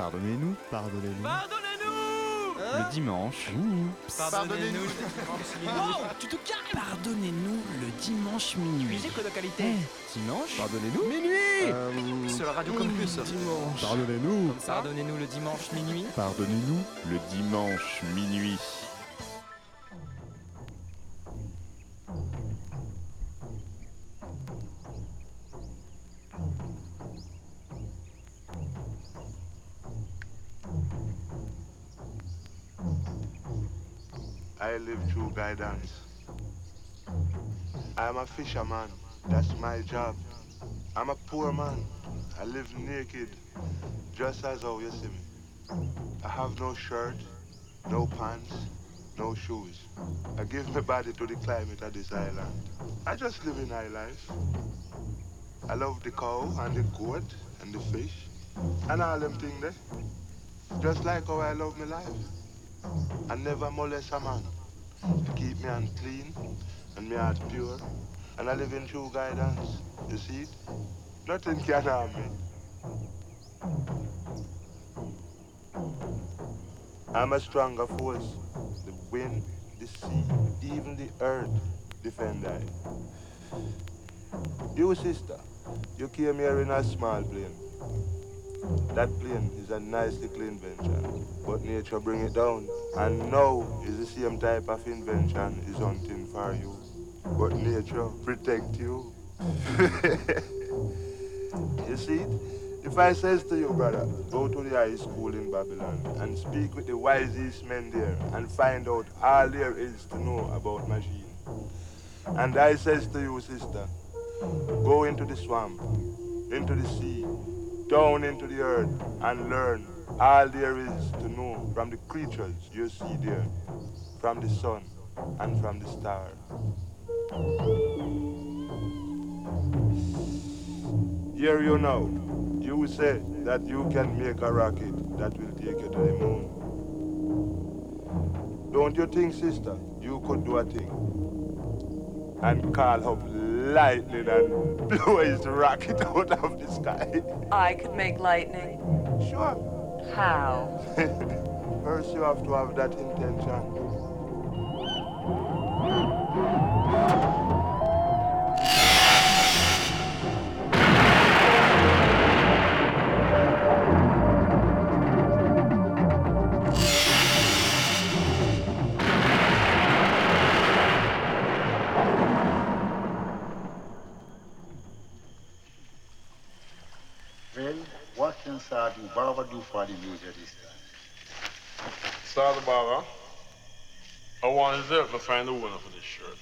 Pardonnez-nous, pardonnez-nous. Pardonnez-nous Le dimanche. Pardonnez-nous. Oh, tu te calmes Pardonnez-nous le dimanche minuit. Musique de qualité. Eh, Dimanche Pardonnez-nous Minuit Euh, Sur la radio Campus. Dimanche. Pardonnez-nous. Pardonnez-nous le dimanche minuit. Pardonnez-nous le dimanche minuit. Through guidance. I'm a fisherman. That's my job. I'm a poor man. I live naked, just as how you see me. I have no shirt, no pants, no shoes. I give my body to the climate of this island. I just live in high life. I love the cow and the goat and the fish and all them things there. Just like how I love my life. I never molest a man. To keep me hand clean and me heart pure. And I live in true guidance. You see? Nothing can harm me. I'm a stronger force. The wind, the sea, even the earth defend I. You sister, you came here in a small plane. That plane is a nice little invention, but nature bring it down. And now is the same type of invention is hunting for you. But nature protect you. you see? If I says to you, brother, go to the high school in Babylon and speak with the wisest men there and find out all there is to know about machine. And I says to you, sister, go into the swamp, into the sea, down into the earth and learn all there is to know from the creatures you see there, from the sun and from the stars. Here you know, you say that you can make a rocket that will take you to the moon. Don't you think, sister, you could do a thing? And call up lightning and blow his rocket out of the sky. I could make lightning. Sure. How? First, you have to have that intention. To help me find the winner for this shirt.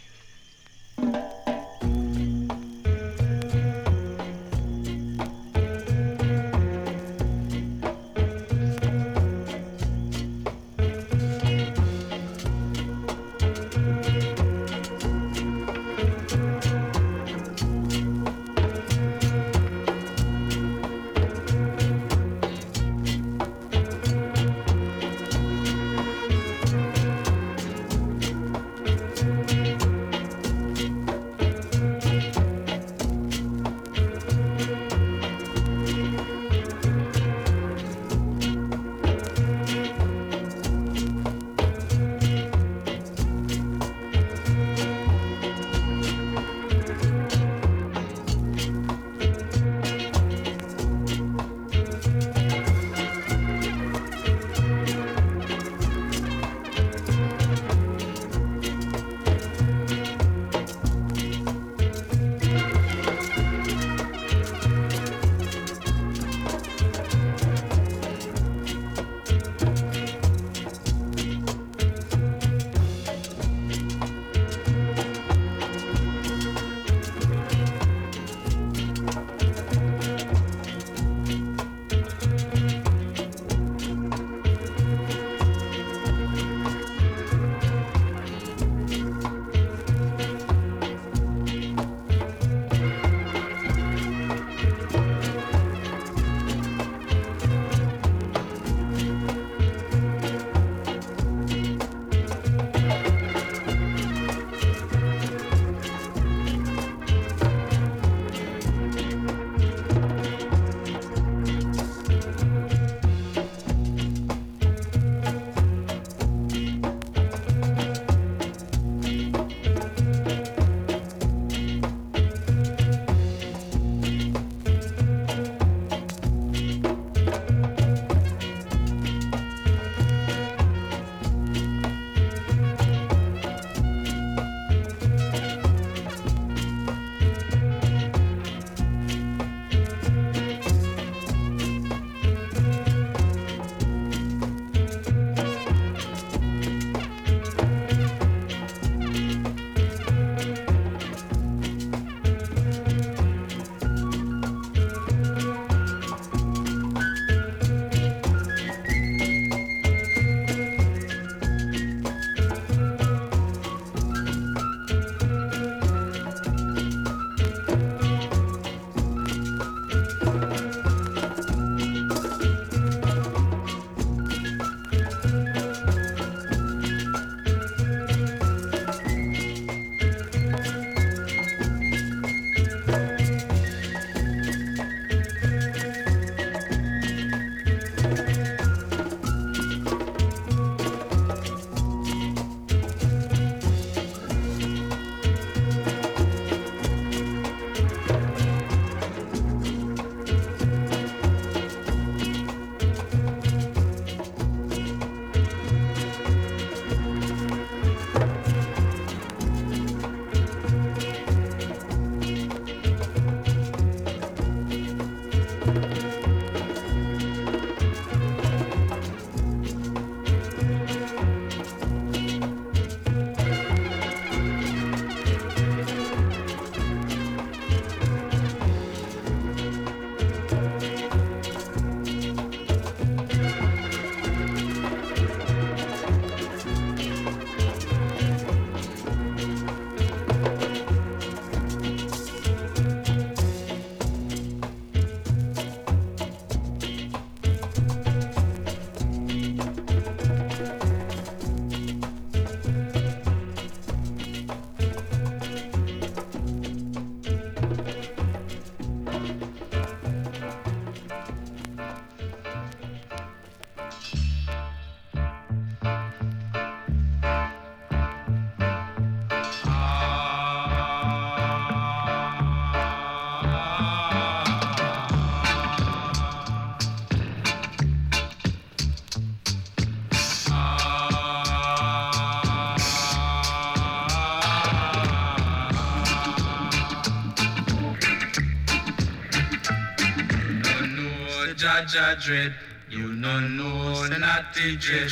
Dread. You no know, not the dread,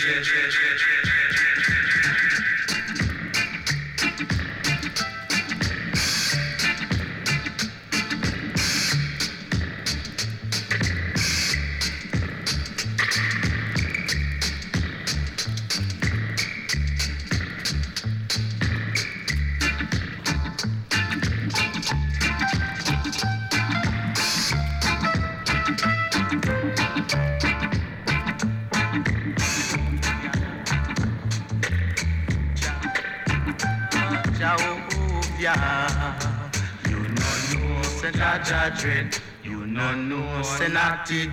say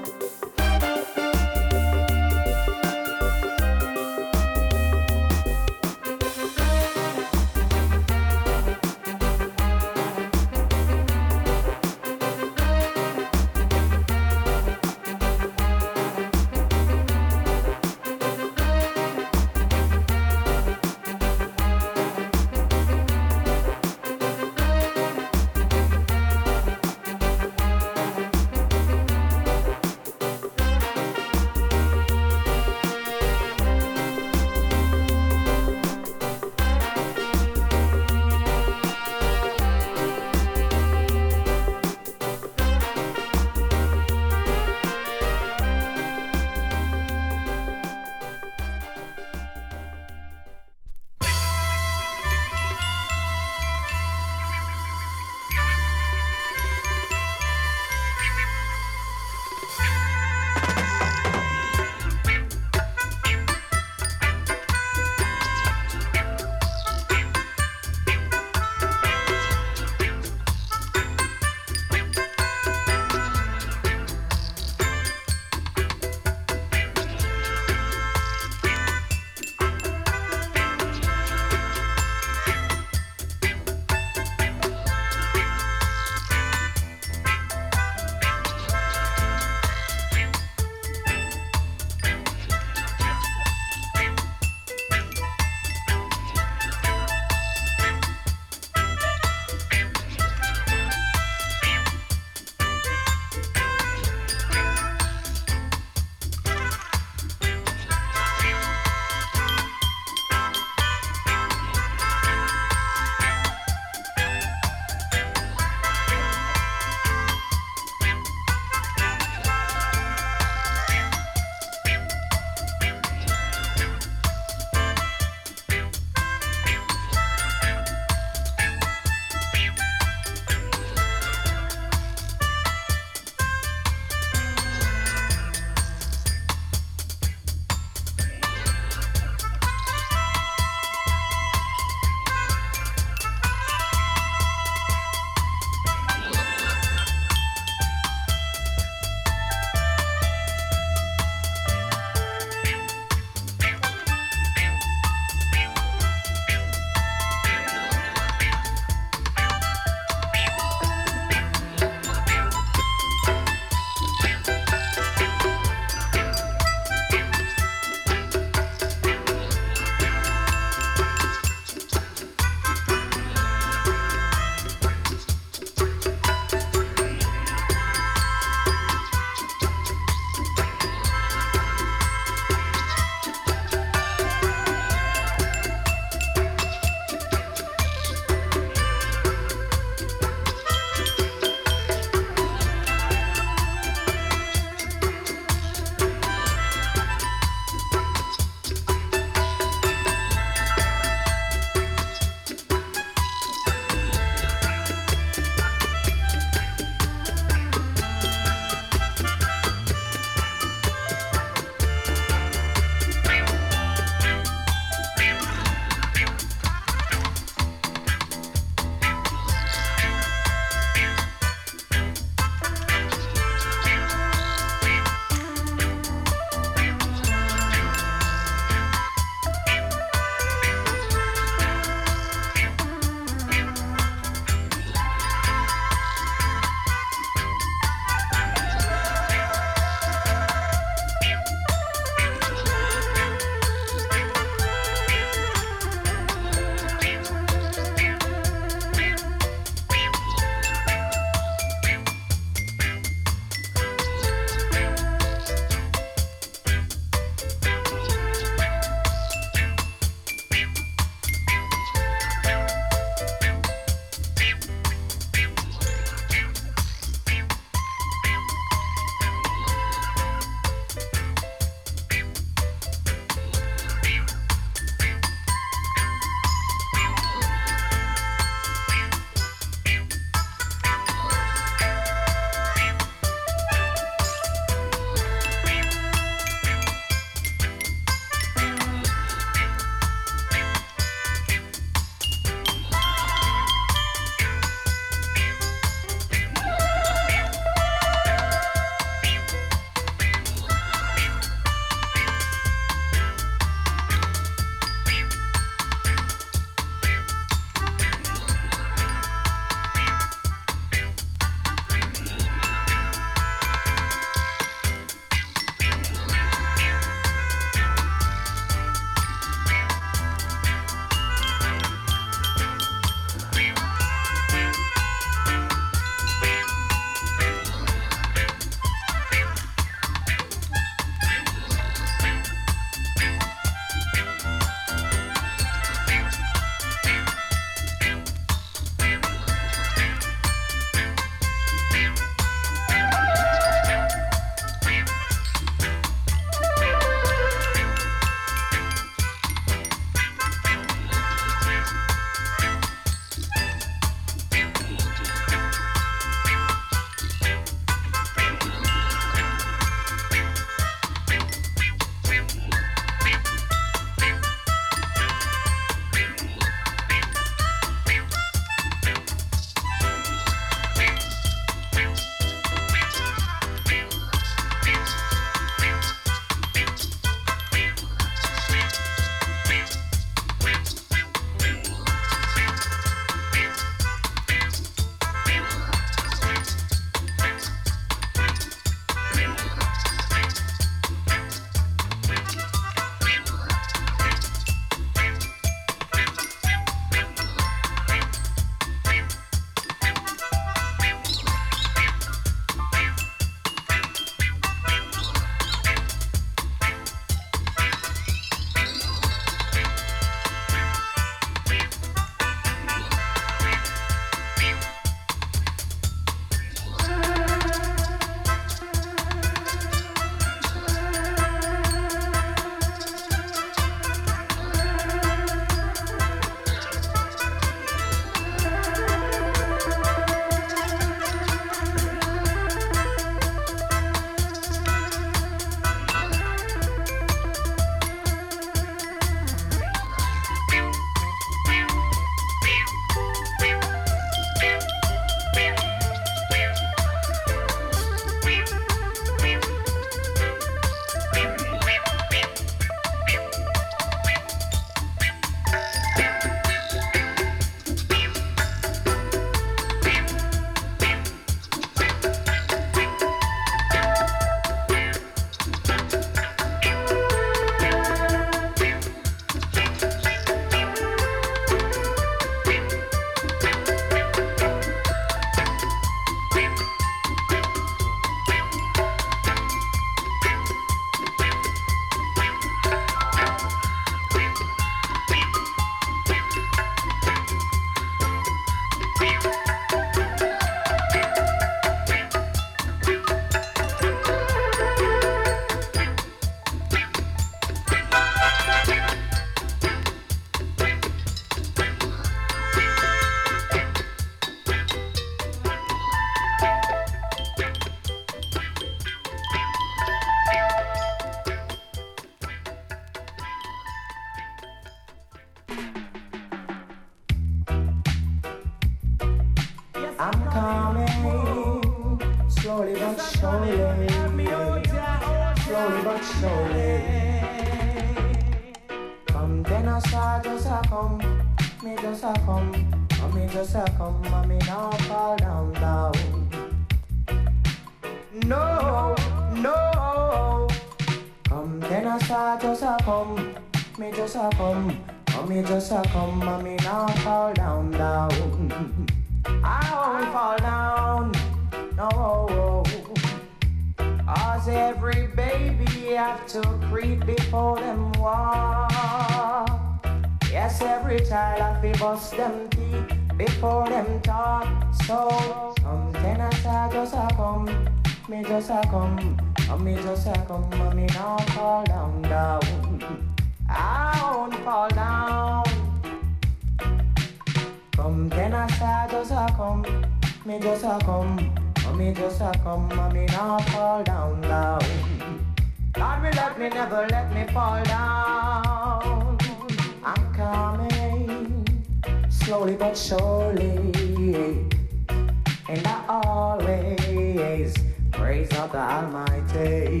praise of the Almighty.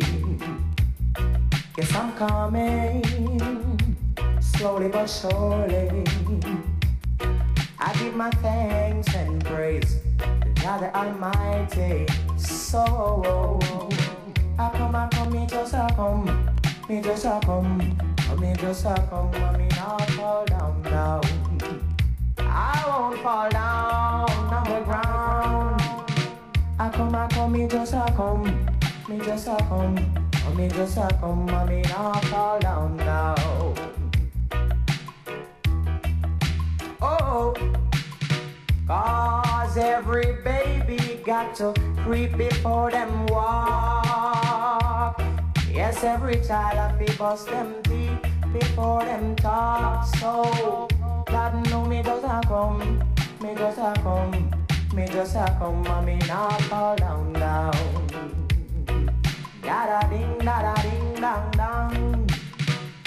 Yes, I'm coming, slowly but surely. I give my thanks and praise to God the Almighty. So I come, I come, me just a come, me just a come, oh, me just a come, and me not fall down, down. I won't fall down on the ground. I come, I come, me just a come, me just a come, oh, me just a come, and me not fall down, down. Oh. Cause every baby got to creep before them walk. Yes, every child have to bust them teeth before them talk. So, God know me just a come, me just a come, me just a come and me not fall down down. Da da ding da da ding dang dang.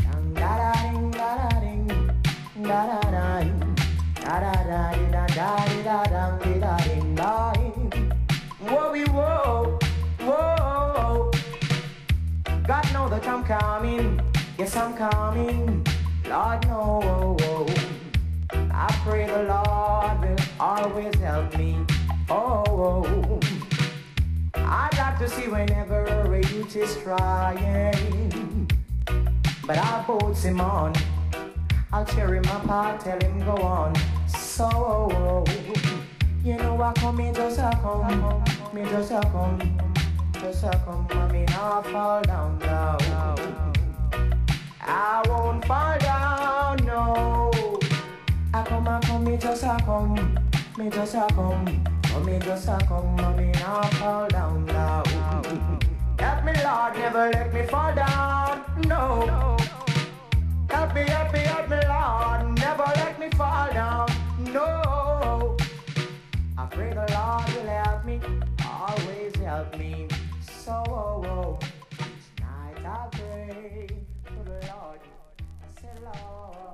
Dang da da ding da da ding da da da ding da da da ding da da ding da dang da ding da ding. Whoa we whoa whoa. God know that I'm coming. Yes I'm coming. Lord know. Whoa, whoa. I pray the Lord will always help me. Oh, oh. I'd like to see whenever a youth is trying, but I boats him on. I'll cheer him apart, tell him go on. So, oh you know I come, me just a come, me just a come, just a come, and me not fall down, down. I won't fall down, come, me just a come, me just a come, oh me just a come, and me not fall down, down. Help me, Lord, never let me fall down, no. Help me, help me, help me, Lord. Never let me fall down. No. I pray the Lord will help me. Always help me. So each night I pray to the Lord. I say, Lord,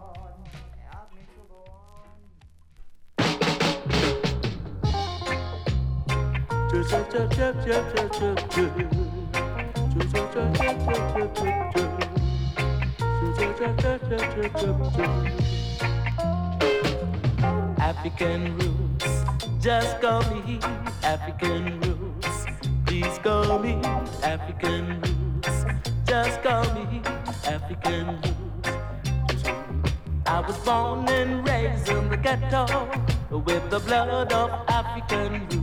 African roots, just call me African roots. Please call me African roots, just call me African roots. I was born and raised in the ghetto with the blood of African roots.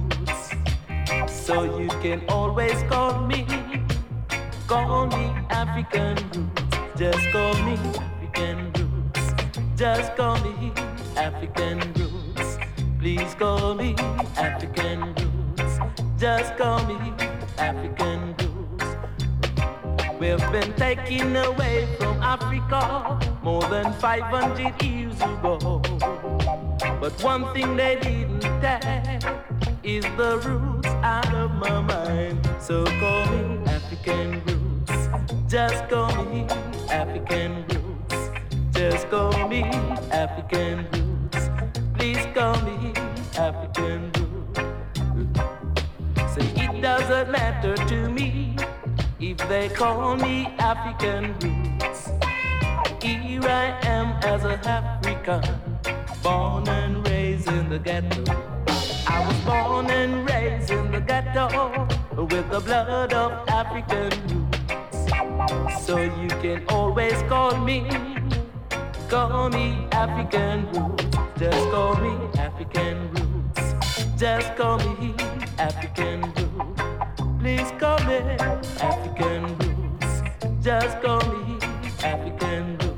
So you can always call me, call me African roots, just call me African roots, just call me African roots. Please call me African roots, just call me African roots. We've been taken away from Africa more than 500 years ago. But one thing they didn't tell is the roots out of my mind. So call me African roots. Just call me African roots. Just call me African roots. Please call me African roots. Say so it doesn't matter to me if they call me African roots. Here I am as a African, born and raised in the ghetto. I was born and raised in the ghetto with the blood of African roots. So you can always call me, call me African roots. Just call me African roots. Just call me African roots. Please call me African roots. Just call me African roots.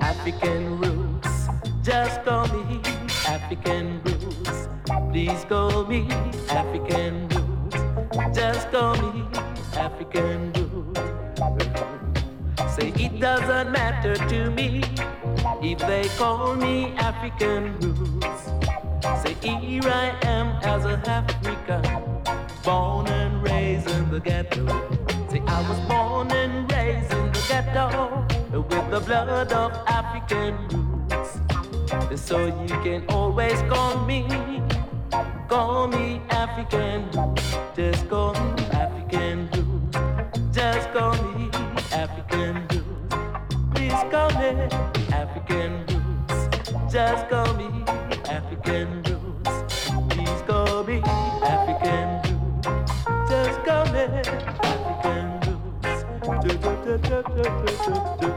African roots, just call me African roots. Please call me African roots. Just call me African roots. Say it doesn't matter to me if they call me African roots. Say here I am as a African, born and raised in the ghetto. Say I was born and raised in the ghetto with the blood of African roots. So you can always call me, call me African. Just call me African. Just call me African. Please call me African roots. Just call me African roots. Please call me African roots. Just call me African roots. by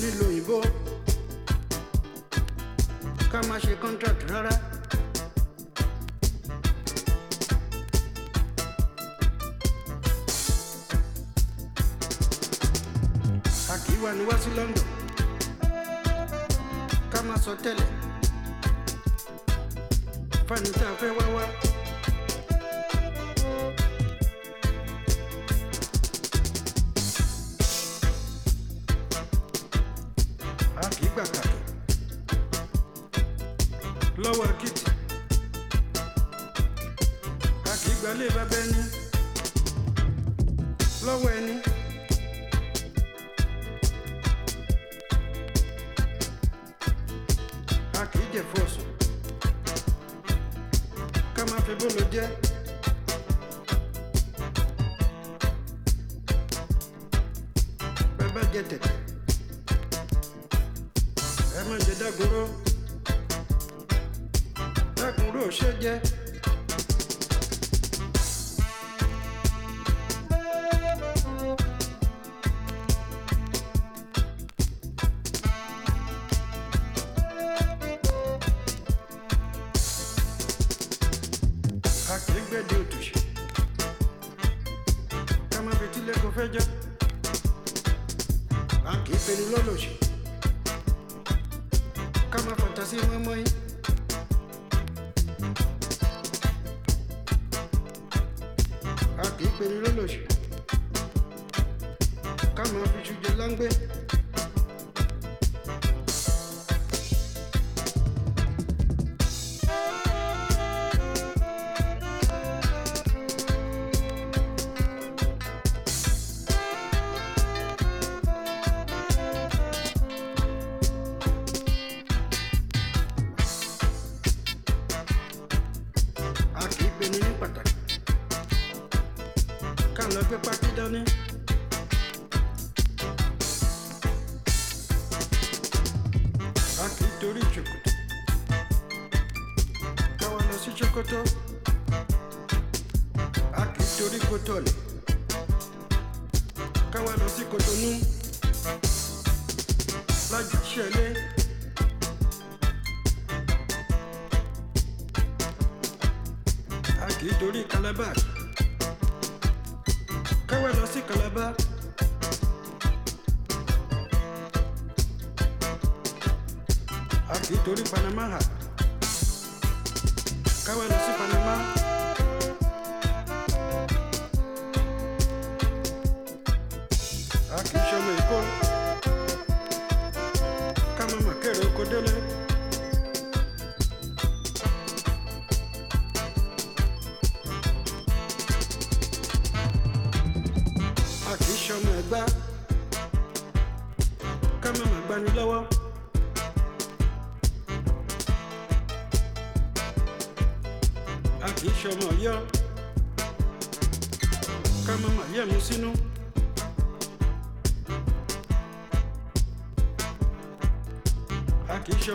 nílùú òyìnbó ká má ṣe contract rárá. àkíwá ni wá sí London ká má sọ tẹ́lẹ̀ fani fẹ́ wá wá.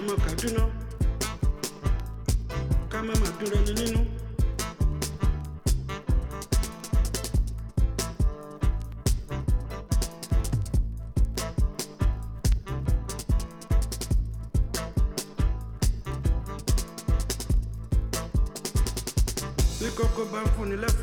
ọmọ Kaduna ká má má dúró ní nínú. Bí bá ń fún ni lẹ́fọ̀.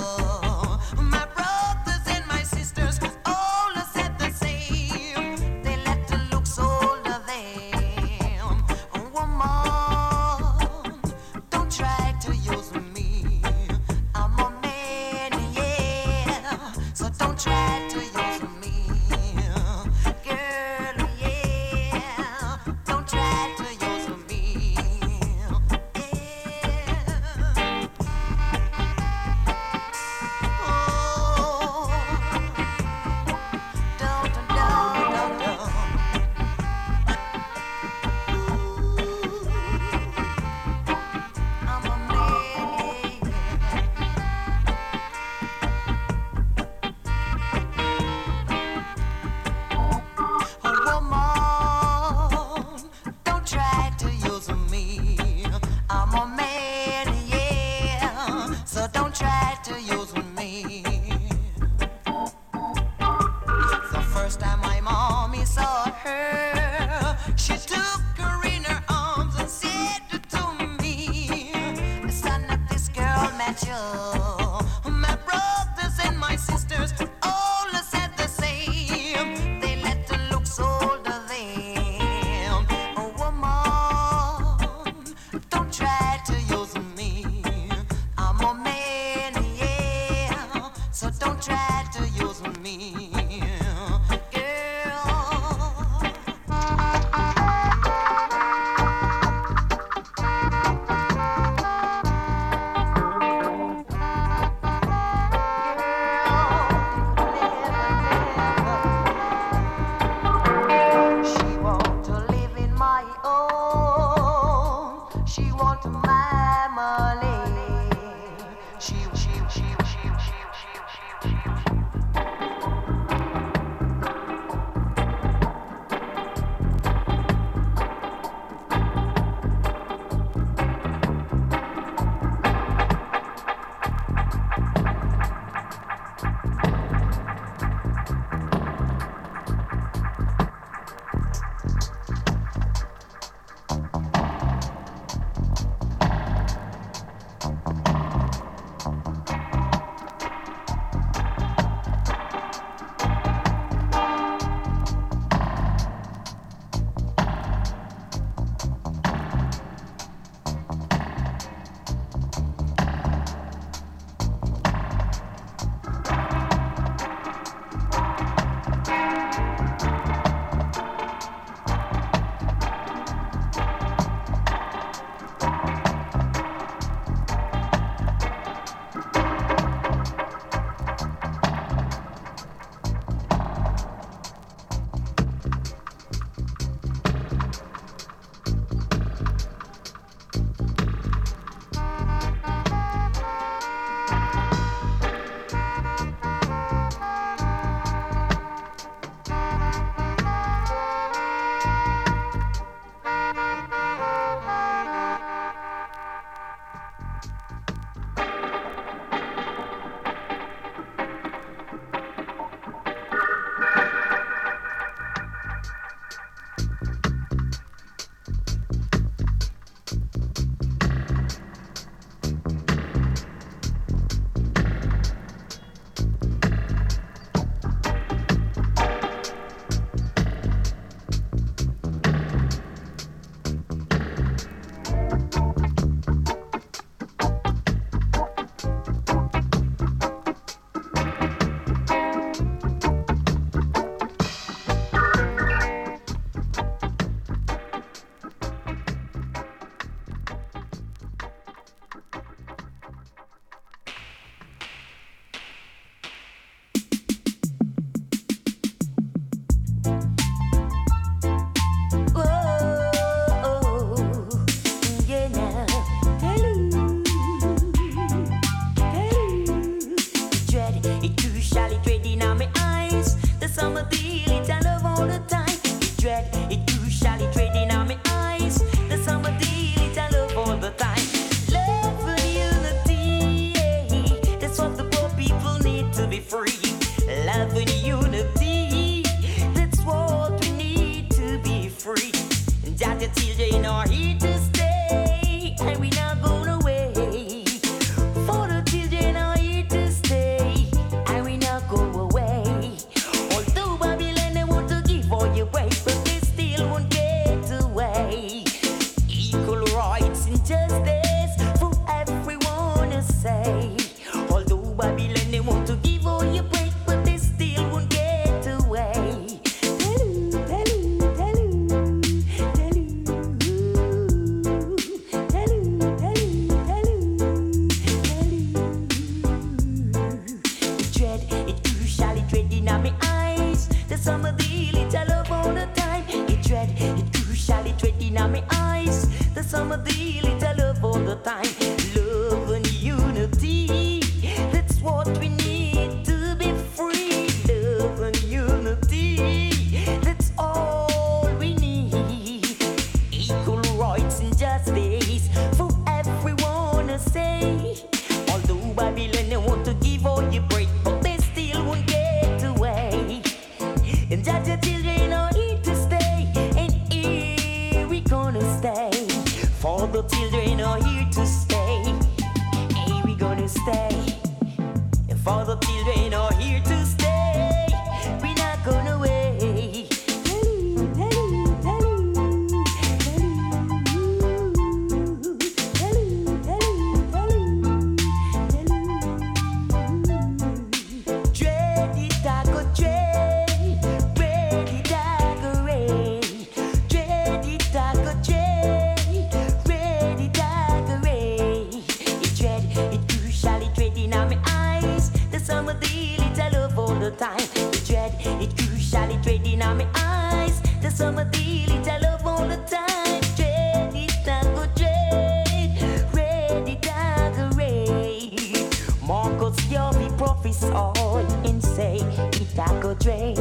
Prophesied all and say it a go dray.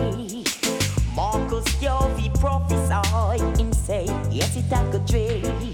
Marcus Garvey prophesied and say yes it a go dray.